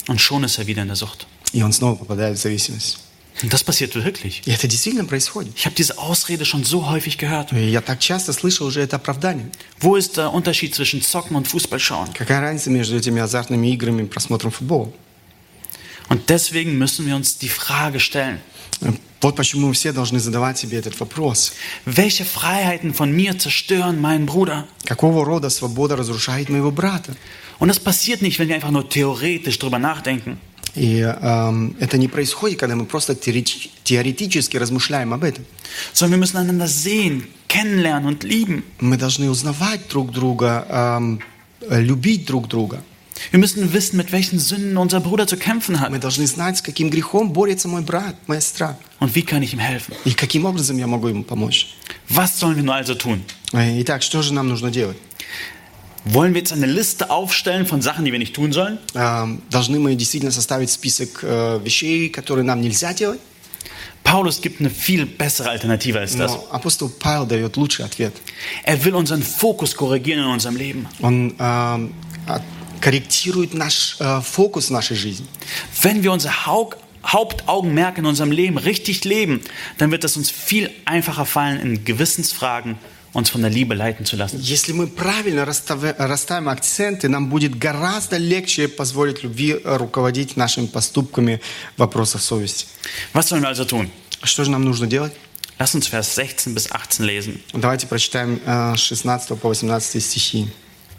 Und schon ist er wieder in der Sucht. И он снова попадает в зависимость. Und das passiert wirklich. И это действительно происходит. Ich habe diese Ausrede schon so häufig gehört. И я так часто слышал уже это оправдание. Wo ist der Unterschied zwischen Zocken und Fußball schauen? Какая разница между этими азартными играми и просмотром футбола? Und deswegen müssen wir uns die Frage stellen, Вот почему мы все должны задавать себе этот вопрос. welche Freiheiten von mir zerstören meinen Bruder? Какого рода свобода разрушает моего брата? Und das passiert nicht, wenn wir einfach nur theoretisch drüber nachdenken. И эм, это не происходит, когда мы просто теоретич- теоретически размышляем об этом. sondern wir müssen einander sehen, kennenlernen und lieben. Мы должны узнавать друг друга, эм, э, любить друг друга. Wir müssen wissen, mit welchen Sünden unser Bruder zu kämpfen hat Мы должны знать, с каким грехом борется мой брат, моя сестра. und wie kann ich ihm helfen. И каким образом я могу ему помочь. Was sollen wir nur also tun? Э, Итак, что же нам нужно делать? Wollen wir jetzt eine Liste aufstellen von Sachen, die wir nicht tun sollen? Эм, Должны мы действительно составить список э, вещей, которые нам нельзя делать? Paulus gibt eine viel bessere Alternative als das. Но апостол Павел дает лучший ответ. Er will unseren Fokus korrigieren in unserem Leben. Он эм, от- корректирует наш э, фокус в нашей жизни. Wenn wir unser Haupt Hauptaugenmerk in unserem Leben richtig leben, dann wird es uns viel einfacher fallen, in Gewissensfragen uns von der Liebe leiten zu lassen. Если мы правильно расставя- расставим акценты, нам будет гораздо легче позволить любви э, руководить нашими поступками в вопросах совести. Was sollen wir also tun? Что же нам нужно делать? Lass uns Vers 16 bis 18 lesen. Давайте прочитаем э, с 16 по 18 стихи.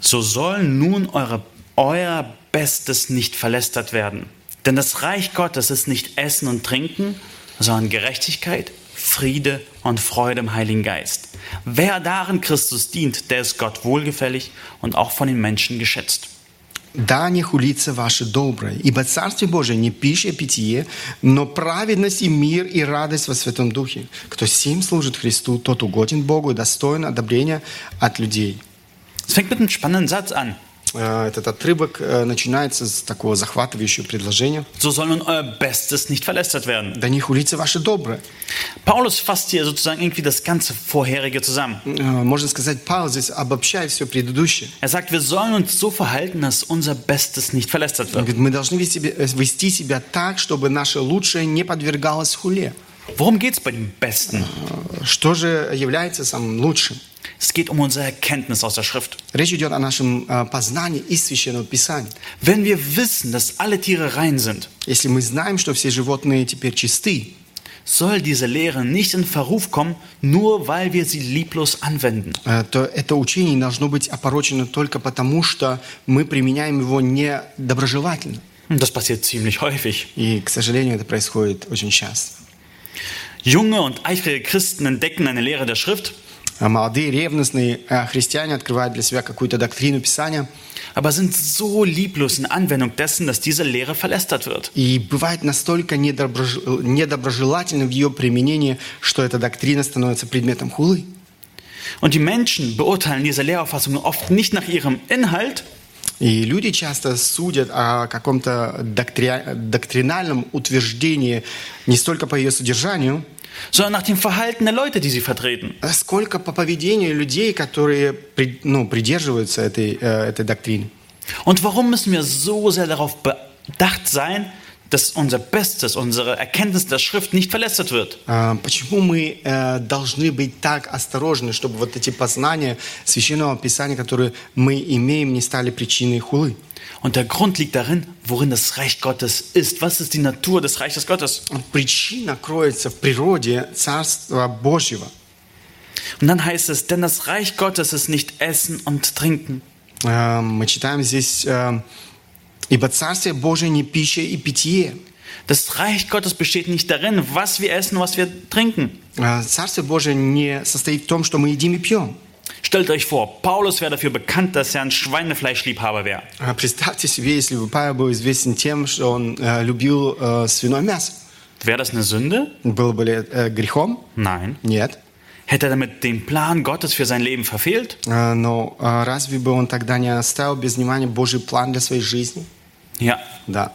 So soll nun eure, euer Bestes nicht verlästert werden. Denn das Reich Gottes ist nicht Essen und Trinken, sondern Gerechtigkeit, Friede und Freude im Heiligen Geist. Wer darin Christus dient, der ist Gott wohlgefällig und auch von den Menschen geschätzt. Да не хулится ваше доброе, ибо Царствие Божие не пища и питье, но праведность и мир и радость во Святом Духе. Кто сим служит Христу, тот угоден Богу и достоин одобрения от людей. Es fängt mit einem spannenden Satz an. Э, Этот отрывок э, начинается с такого захватывающего предложения. So soll nun euer Bestes nicht verlästert werden. Да не хулится ваше доброе. Paulus fasst hier sozusagen irgendwie das ganze Vorherige zusammen. Э, Можно сказать, Павел здесь обобщает все предыдущее. Er sagt, wir sollen uns so verhalten, dass unser Bestes nicht verlästert wird. говорит, мы должны вести, вести себя так, чтобы наше лучшее не подвергалось хуле. Worum geht es bei dem Besten? Что же является самым лучшим? Es geht um unsere Erkenntnis aus der Schrift. Речь идет о нашем э, познании из Священного Писания. Wenn wir wissen, dass alle Tiere rein sind, Если мы знаем, что все животные теперь чисты, soll diese Lehre nicht in Verruf kommen, nur weil wir sie lieblos anwenden. э, то это учение не должно быть опорочено только потому, что мы применяем его недоброжелательно. Und das passiert ziemlich häufig. И, к сожалению, это происходит очень часто. Junge und eifrige Christen entdecken eine Lehre der Schrift, А Молодые ревностные э, христиане открывают для себя какую-то доктрину Писания aber sind so lieblos in Anwendung dessen, dass diese Lehre verlästert wird. и бывает настолько недоброж- недоброжелательно в ее применении, что эта доктрина становится предметом хулы. Und die Menschen beurteilen diese Lehrauffassung oft nicht nach ihrem Inhalt, И люди часто судят о каком-то доктри- доктринальном утверждении не столько по ее содержанию, sondern nach dem Verhalten der Leute, die sie vertreten. а сколько по поведению людей, которые ну, придерживаются этой, э, этой доктрины. Und warum müssen wir so sehr darauf bedacht sein, dass unser Bestes, unsere Erkenntnis der Schrift nicht verlästert wird. А, Почему мы э, должны быть так осторожны, чтобы вот эти познания Священного Писания, которые мы имеем, не стали причиной хулы? Und der Grund liegt darin, worin das Reich Gottes ist. Was ist die Natur des Reiches Gottes? Причина кроется в природе Царства Божьего. Und dann heißt es, denn das Reich Gottes ist nicht Essen und Trinken, Э, Мы читаем здесь, э, «Ибо Царствие Божие не пища и питье». Das Reich Gottes besteht nicht darin, was wir essen, was wir trinken. Э, Царствие Божие не состоит в том, что мы едим и пьем. Stellt euch vor, Paulus wäre dafür bekannt, dass er ein Schweinefleischliebhaber wäre. А Представьте себе, если бы Павел был известен тем, что он э, любил э, свиное мясо. Wäre das eine Sünde? Было бы ли это грехом? Nein. Нет. Hätte er damit den Plan Gottes für sein Leben verfehlt? Э, Но э, разве бы он тогда не оставил без внимания Божий план для своей жизни? Ja. Да.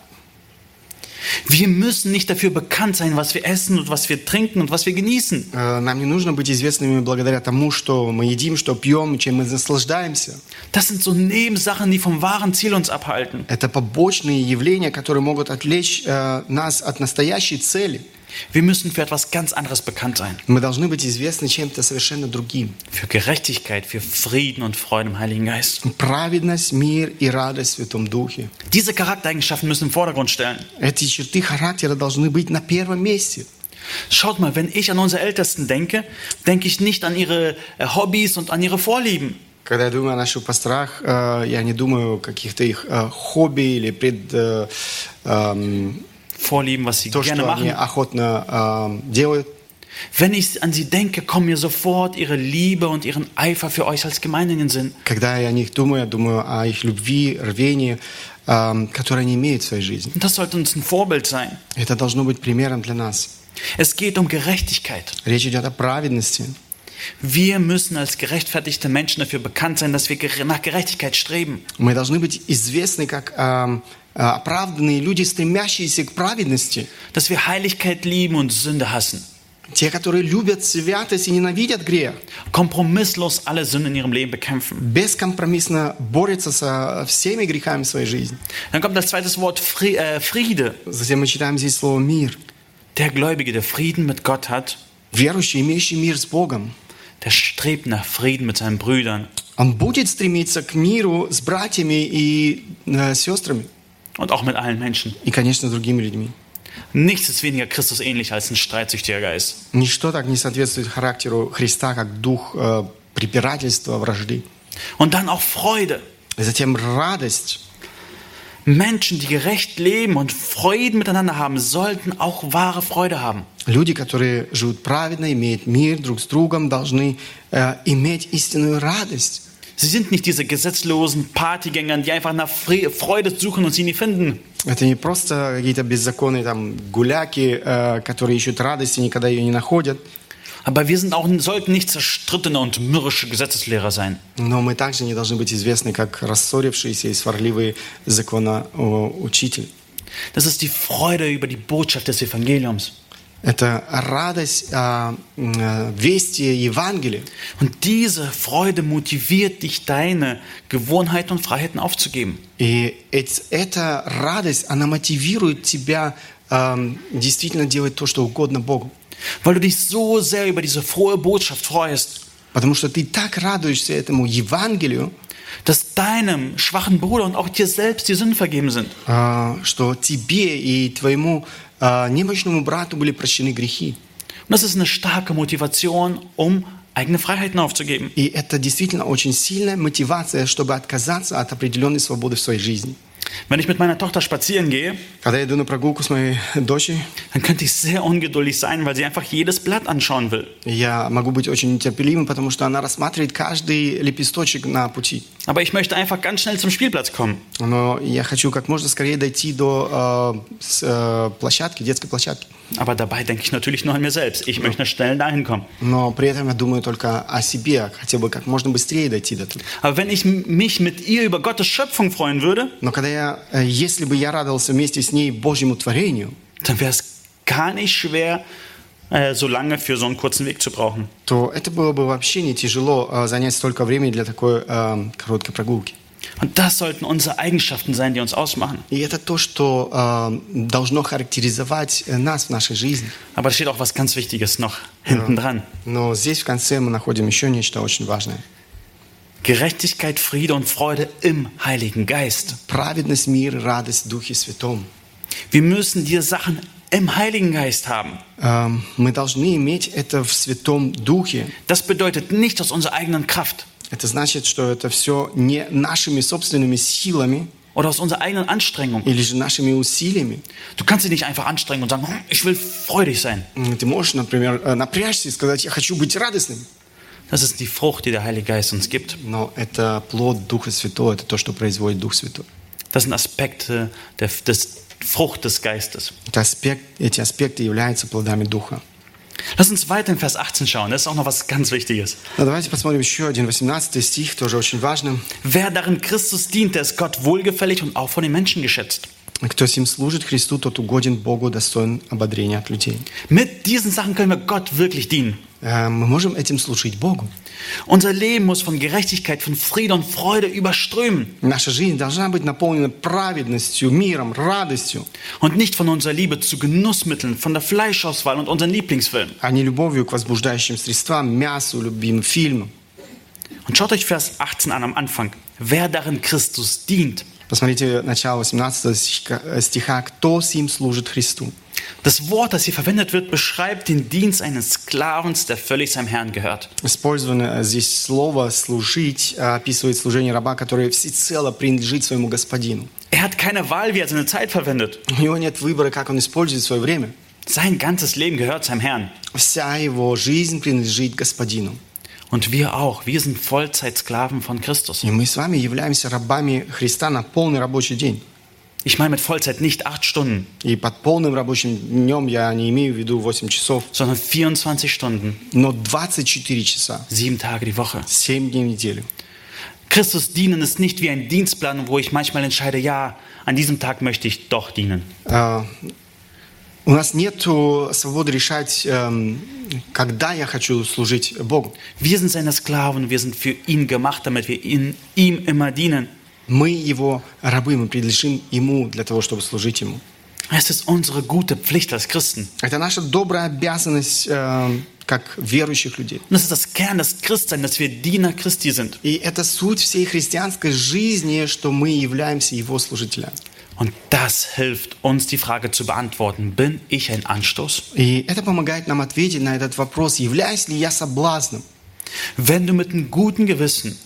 Wir müssen nicht dafür bekannt sein, was wir essen und was wir trinken und was wir genießen. Э, Нам не нужно быть известными благодаря тому, что мы едим, что пьем, чем мы наслаждаемся. Das sind so Nebensachen, die vom wahren Ziel uns abhalten. Это побочные явления, которые могут отвлечь э, нас от настоящей цели. Wir müssen für etwas ganz anderes bekannt sein. Мы должны быть известны чем-то совершенно другим. Für Gerechtigkeit, für Frieden und Freude im Heiligen Geist. Праведность, мир и радость в Святом Духе. Diese Charaktereigenschaften müssen im Vordergrund stellen. Эти черты характера должны быть на первом месте. Schaut mal, wenn ich an unsere Ältesten denke, denke ich nicht an ihre äh, Hobbys und an ihre Vorlieben. Когда я думаю о наших пасторах, э, я не думаю о каких-то их э, хобби или пред, э, эм, Vorlieben, was sie то, gerne что они machen. охотно эм, делают. Wenn ich an sie denke, kommen mir sofort ihre Liebe und ihren Eifer für euch als Gemeinde in den Sinn. Когда я о них думаю, я думаю о их любви, рвении, эм, которое они имеют в своей жизни. Und das sollte uns ein Vorbild sein. Это должно быть примером для нас. Es geht um Gerechtigkeit. Речь идет о праведности. Wir müssen als gerechtfertigte Menschen dafür bekannt sein, dass wir gere- nach Gerechtigkeit streben. Мы должны быть известны как эм, э, оправданные люди, стремящиеся к праведности. Dass wir Heiligkeit lieben und Sünde hassen. Те, которые любят святость и ненавидят грех. Kompromisslos alle Sünden in ihrem Leben bekämpfen. Бескомпромиссно борются со всеми грехами своей жизни. Dann kommt das zweite Wort Fri- äh, Friede. Затем мы читаем здесь слово «мир». Der Gläubige, der Frieden mit Gott hat, Верующий, имеющий мир с Богом, der strebt nach Frieden mit seinen Brüdern он будет стремиться к миру с братьями и э, сестрами. und auch mit allen Menschen. И, конечно, с другими людьми. Nichts ist weniger Christus ähnlich als ein streitsüchtiger Geist. Ничто так не соответствует характеру Христа, как дух э, препирательства, вражды. Und dann auch Freude. И затем радость. Menschen, die gerecht leben und Freuden miteinander haben, sollten auch wahre Freude haben. Люди, которые живут праведно, имеют мир друг с другом, должны э, иметь истинную радость. Sie sind nicht diese gesetzlosen Partygänger, die einfach nach Fre- Freude suchen und sie nie finden. Это не просто какие-то беззаконные там гуляки, э, которые ищут радости, никогда ее не находят. Aber wir sind auch, sollten nicht zerstrittene und mürrische Gesetzeslehrer sein. Но мы также не должны быть известны как рассорившиеся и сварливые законоучители. Das ist die Freude über die Botschaft des Evangeliums. Это радость э, э, вести Евангелия. Und diese Freude motiviert dich, deine Gewohnheiten und Freiheiten aufzugeben. И эт- эта радость, она мотивирует тебя э, действительно делать то, что угодно Богу. Weil du dich so sehr über diese frohe Botschaft freust, Потому что ты так радуешься этому Евангелию, dass deinem schwachen Bruder und auch dir selbst die Sünden vergeben sind. э, что тебе и твоему э, немощному брату были прощены грехи. Und das ist eine starke Motivation, um eigene Freiheiten aufzugeben. И это действительно очень сильная мотивация, чтобы отказаться от определенной свободы в своей жизни. Wenn ich mit meiner Tochter spazieren gehe, dann könnte ich sehr ungeduldig sein, weil sie einfach jedes Blatt anschauen will. Aber ich möchte einfach ganz schnell zum Spielplatz kommen. Aber dabei denke ich natürlich nur an mir selbst. Ich möchte schnell dahin kommen. Aber wenn ich mich mit ihr über Gottes Schöpfung freuen würde, Э, если бы я радовался вместе с ней Божьему творению, dann wäre es gar nicht schwer, äh, so lange für so einen kurzen Weg zu brauchen. то это было бы вообще не тяжело э, занять столько времени для такой э, короткой прогулки. Und das sollten unsere Eigenschaften sein, die uns ausmachen. И это то, что э, должно характеризовать нас в нашей жизни. Aber da steht auch was ganz Wichtiges noch hinten dran. Но здесь в конце мы находим еще нечто очень важное. Gerechtigkeit, Friede und Freude im Heiligen Geist. Праведность, мир, радость в Духе Святом. Wir müssen diese Sachen im Heiligen Geist haben. Эм, Мы должны иметь это в Святом Духе. Das bedeutet nicht aus unserer eigenen Kraft Это значит, что это все не нашими собственными силами oder aus unserer eigenen Anstrengung. или же нашими усилиями. Du kannst dich nicht einfach anstrengen und sagen, "Hm, ich will freudig sein. М, Ты можешь, например, э, напрячься и сказать, я хочу быть радостным. Das ist die Frucht, die der Heilige Geist uns gibt. Но это плод Духа Святого, это то, что производит Дух Святой. Das sind Aspekte der, des Frucht des Geistes. Это аспект, эти аспекты являются плодами Духа. Lass uns weiter in Vers 18 schauen. Das ist auch noch was ganz Wichtiges. Но давайте посмотрим еще один 18 стих, тоже очень важный. Wer darin Christus dient, der ist Gott wohlgefällig und auch von den Menschen geschätzt. Кто сим служит Христу, тот угоден Богу, достоин ободрения от людей. Mit diesen Sachen können wir Gott wirklich dienen. Э, Мы можем этим служить Богу. Unser Leben muss von Gerechtigkeit, von Friede und Freude überströmen Наша жизнь должна быть наполнена праведностью, миром, радостью, und nicht von unserer Liebe zu Genussmitteln, von der Fleischauswahl und unseren Lieblingsfilmen. а не любовью к возбуждающим средствам, мясу, любимым фильмам. Und schaut euch Vers 18 an am Anfang. Wer darin Christus dient. Посмотрите начало 18 стиха, э, стиха «Кто сим служит Христу?» Das Wort, das hier verwendet wird, beschreibt den Dienst eines Sklavens, der völlig seinem Herrn gehört. Использовано здесь слово «служить» э, описывает служение раба, который всецело принадлежит своему господину. Er hat keine Wahl, wie er seine Zeit verwendet. У него нет выбора, как он использует свое время. Sein ganzes Leben gehört seinem Herrn. Вся его жизнь принадлежит господину. Und wir auch. Wir sind Vollzeitsklaven von Christus. И мы с вами являемся рабами Христа на полный рабочий день. Ich meine mit Vollzeit nicht acht Stunden, И под полным рабочим днем я не имею в виду 8 часов, sondern 24 Stunden, но 24 часа, sieben Tage die Woche. 7 дней в неделю. Christus dienen ist nicht wie ein Dienstplan, wo ich manchmal entscheide, ja, an diesem Tag möchte ich doch dienen. А, У нас нет свободы решать, эм, когда я хочу служить Богу. Wir sind seine Sklaven, wir sind für ihn gemacht, damit wir ihn, ihm immer dienen. Мы его рабы, мы принадлежим ему для того, чтобы служить ему. Es ist unsere gute Pflicht als Christen. Это наша добрая обязанность эм, как верующих людей. Und das ist das Kern des Christseins, dass wir Diener Christi sind. И это суть всей христианской жизни, что мы являемся его служителями. Und das hilft uns, die Frage zu beantworten, bin ich ein Anstoß? И это помогает нам ответить на этот вопрос, являюсь ли я соблазном. Wenn du mit einem guten Gewissen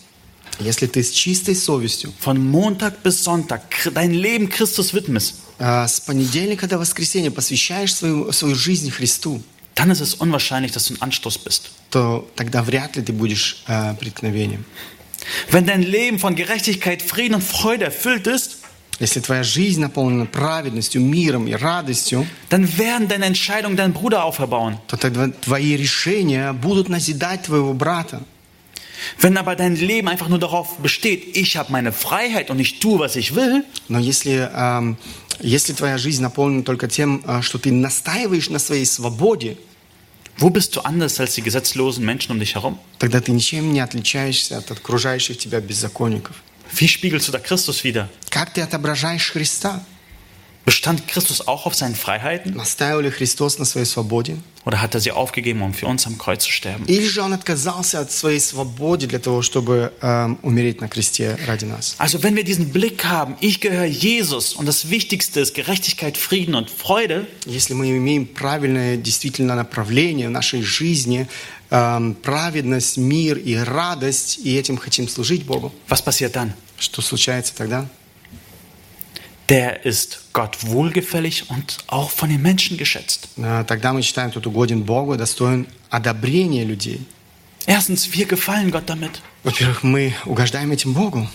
Если ты с чистой совестью von Montag bis Sonntag dein Leben Christus widmest, э, с понедельника до воскресенья посвящаешь свою, свою жизнь Христу, dann ist es unwahrscheinlich, dass du ein Anstoß bist. то тогда вряд ли ты будешь э, преткновением. Wenn dein Leben von Gerechtigkeit, Frieden und Freude erfüllt ist, Если твоя жизнь наполнена праведностью, миром и радостью, dann werden deine Entscheidungen deinen Bruder auferbauen. то тогда твои решения будут назидать твоего брата. Wenn aber dein Leben einfach nur darauf besteht, ich habe meine Freiheit und ich tue, was ich will, Но если, эм, если твоя жизнь наполнена только тем, э, что ты настаиваешь на своей свободе, wo bist du anders als die gesetzlosen Menschen um dich herum? тогда ты ничем не отличаешься от окружающих тебя беззаконников. Wie spiegelst du da Christus wieder? Как ты отображаешь Христа? Bestand Christus auch auf seinen Freiheiten? Настаивал ли Христос на своей свободе? Oder hat er sie aufgegeben, um für uns am Kreuz zu sterben? Или же Он отказался от своей свободы для того, чтобы эм, умереть на кресте ради нас? Also wenn wir diesen Blick haben, ich gehöre Jesus und das Wichtigste ist Gerechtigkeit, Frieden und Freude, Если мы имеем правильное действительно направление в нашей жизни, эм, праведность, мир и радость, и этим хотим служить Богу, was passiert dann? что случается тогда? Der ist Gott wohlgefällig und auch von den Menschen geschätzt. Э, Тогда мы считаем, тот угоден Богу, достоин одобрения людей. Erstens, wir gefallen Gott damit. Во-первых, мы угождаем этим Богу.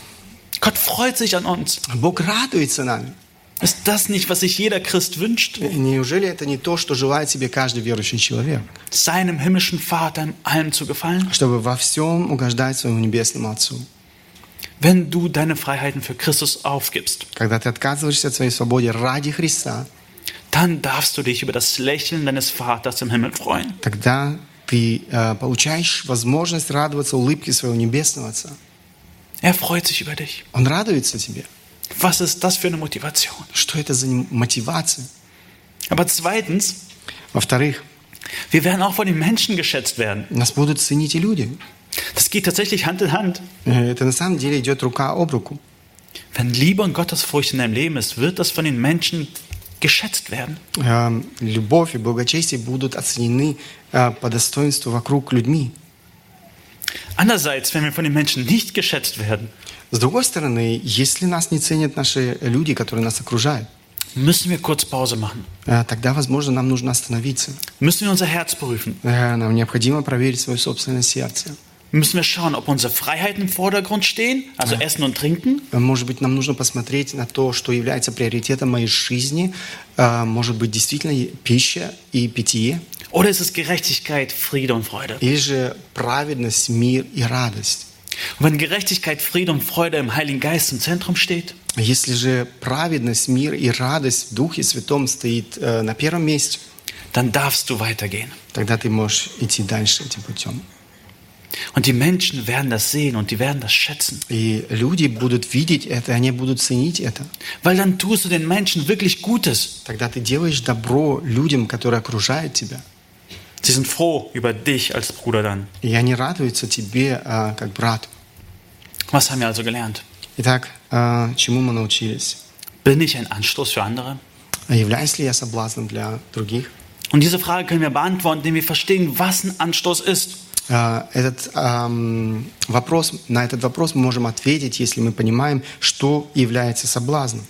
Gott freut sich an uns. Бог радуется нами. Ist das nicht, was sich jeder Christ wünscht? И Неужели это не то, что желает себе каждый верующий человек? Seinem himmlischen Vater in allem zu gefallen? Чтобы во всем угождать своему небесному Отцу. Wenn du deine Freiheiten für Christus aufgibst, Когда ты отказываешься от своей свободы ради Христа, dann darfst du dich über das Lächeln deines Vaters im Himmel freuen. тогда ты э, получаешь возможность радоваться улыбке своего небесного Отца. Er freut sich über dich. Он радуется тебе. Was ist das für eine Motivation? Что это за мотивация? Aber zweitens, Во-вторых, wir werden auch von den Menschen geschätzt werden. нас будут ценить и люди. Das geht tatsächlich Hand in Hand. Э, Это на самом деле идет рука об руку. Wenn Liebe und Gottesfurcht in deinem Leben ist, wird das von den Menschen geschätzt werden. Э, Любовь и благочестие будут оценены э, по достоинству вокруг людьми. Andererseits, wenn wir von den Menschen nicht geschätzt werden, С другой стороны, если нас не ценят наши люди, которые нас окружают, müssen wir kurz Pause machen. э, тогда, возможно, нам нужно остановиться. Müssen wir unser Herz prüfen. Нам необходимо проверить свое собственное сердце. Müssen wir schauen, ob unsere Freiheiten im Vordergrund stehen, also Essen und Trinken, Э, Может быть, нам нужно посмотреть на то, что является приоритетом моей жизни. Э, Может быть, действительно и пища и питье. oder ist es Gerechtigkeit, Friede und Freude? Или же праведность, мир и радость. Und wenn Gerechtigkeit, Friede und Freude im Heiligen Geist im Zentrum steht, Если же праведность, мир и радость в Духе Святом стоит э, на первом месте, dann darfst du weitergehen. тогда ты можешь идти дальше этим путем. Und die Menschen werden das sehen und die werden das schätzen. И люди будут видеть это, и они будут ценить это. Weil dann tust du den Menschen wirklich Gutes. Тогда ты делаешь добро людям, которые окружают тебя. Sie sind froh über dich als Bruder dann. И они радуются тебе э, как брату. Was haben wir also gelernt? Итак, э, чему мы научились? Bin ich ein Anstoß für andere? А Являюсь ли я соблазном для других? Und diese Frage können wir beantworten, indem wir verstehen, was ein Anstoß ist. Э, Этот эм, вопрос, на этот вопрос мы можем ответить, если мы понимаем, что является соблазном.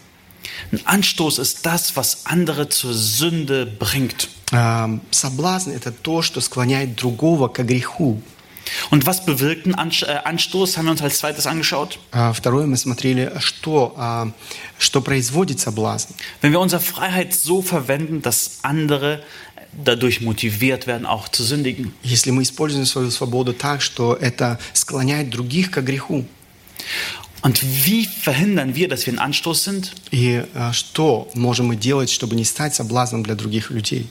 Ein Anstoß ist das, was andere zur Sünde bringt. Эм, Соблазн – это то, что склоняет другого к греху. Und was bewirkt ein äh, Anstoß, haben wir uns als zweites angeschaut. А Второе, мы смотрели, что, а, что производит соблазн. Wenn wir unsere Freiheit so verwenden, dass andere dadurch motiviert werden, auch zu sündigen. Если мы используем свою свободу так, что это склоняет других к греху. Und wie verhindern wir, dass wir ein Anstoß sind? И а, что можем мы делать, чтобы не стать соблазном для других людей?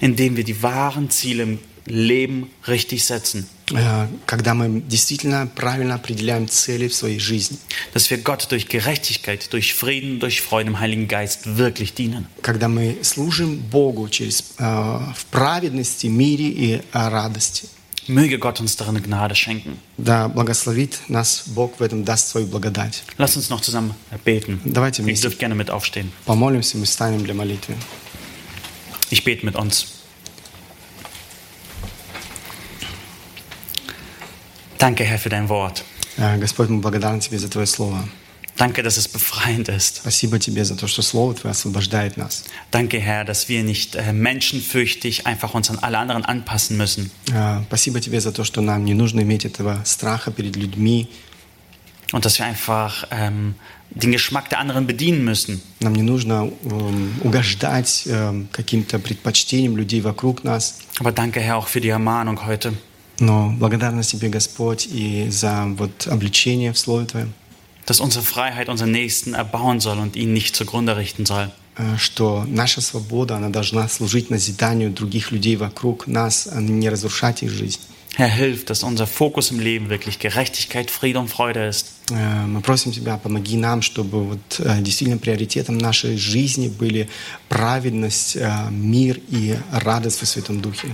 Indem wir die wahren Ziele im Leben richtig setzen. Э, Когда мы действительно правильно определяем цели в своей жизни. Dass wir Gott durch Gerechtigkeit, durch Frieden, durch Freude im Heiligen Geist wirklich dienen. Когда мы служим Богу через, э, в праведности, мире и э, радости. Möge Gott uns darin Gnade schenken. Да благословит нас Бог в этом, даст свою благодать. Lass uns noch zusammen beten. Давайте Ihr вместе dürft gerne mit aufstehen. помолимся, мы станем для молитвы. Ich bete mit uns. Danke, Herr, für dein Wort. Э, Господь, мы благодарны Тебе за Твое Слово. Danke, dass es befreiend ist. Спасибо Тебе за то, что Слово Твое освобождает нас. Danke, Herr, dass wir nicht äh, menschenfürchtig einfach uns an alle anderen anpassen müssen, Э, Спасибо Тебе за то, что нам не нужно иметь этого страха перед людьми. und dass wir einfach ähm, den Geschmack der anderen bedienen müssen, Нам не нужно эм, угождать эм, каким-то предпочтениям людей вокруг нас. Aber danke, Herr, auch für die Ermahnung heute. Но благодарность Тебе, Господь, и за вот обличение в Слове Твоем, dass unsere Freiheit unseren Nächsten erbauen soll und ihn nicht zugrunde richten soll. э, что наша свобода, она должна служить назиданию других людей вокруг нас, а не разрушать их жизнь. Herr, hilf, dass unser Fokus im Leben wirklich Gerechtigkeit, Friede und Freude ist. Э, Мы просим Тебя, помоги нам, чтобы вот э, действительно приоритетом нашей жизни были праведность, э, мир и радость во Святом Духе.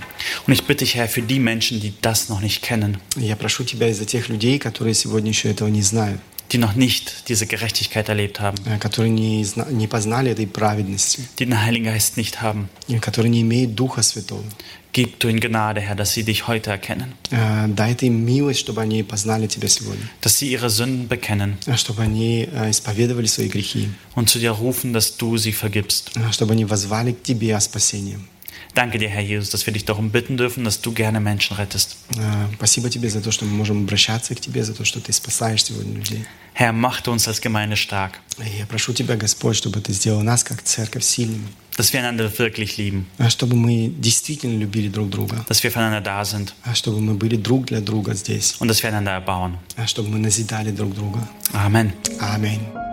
Und ich bitte dich, Herr, für die Menschen, die das noch nicht kennen, И Я прошу Тебя из-за тех людей, которые сегодня еще этого не знают, die noch nicht diese Gerechtigkeit erlebt haben, э, которые не, зна- не познали этой праведности, die den Heiligen Geist nicht haben. и которые не имеют Духа Святого. Gib du in Gnade, Herr, dass sie dich heute erkennen, Э, Дай ты им милость, чтобы они познали Тебя сегодня, dass sie ihre Sünden bekennen э, чтобы они э, исповедовали свои грехи, und zu dir rufen, dass du sie vergibst. э, чтобы они возвали к Тебе о спасении. Danke dir, Herr Jesus, dass wir dich darum bitten dürfen, dass du gerne Menschen rettest. Э, Спасибо Тебе за то, что мы можем обращаться к Тебе, за то, что Ты спасаешь сегодня людей. Herr, mach du uns als Gemeinde stark, И Я прошу Тебя, Господь, чтобы Ты сделал нас, как церковь, сильными, dass wir einander wirklich lieben, а чтобы мы действительно любили друг друга, dass wir füreinander da sind а чтобы мы были друг для друга здесь, und dass wir einander erbauen. а чтобы мы назидали друг друга. Amen. Аминь.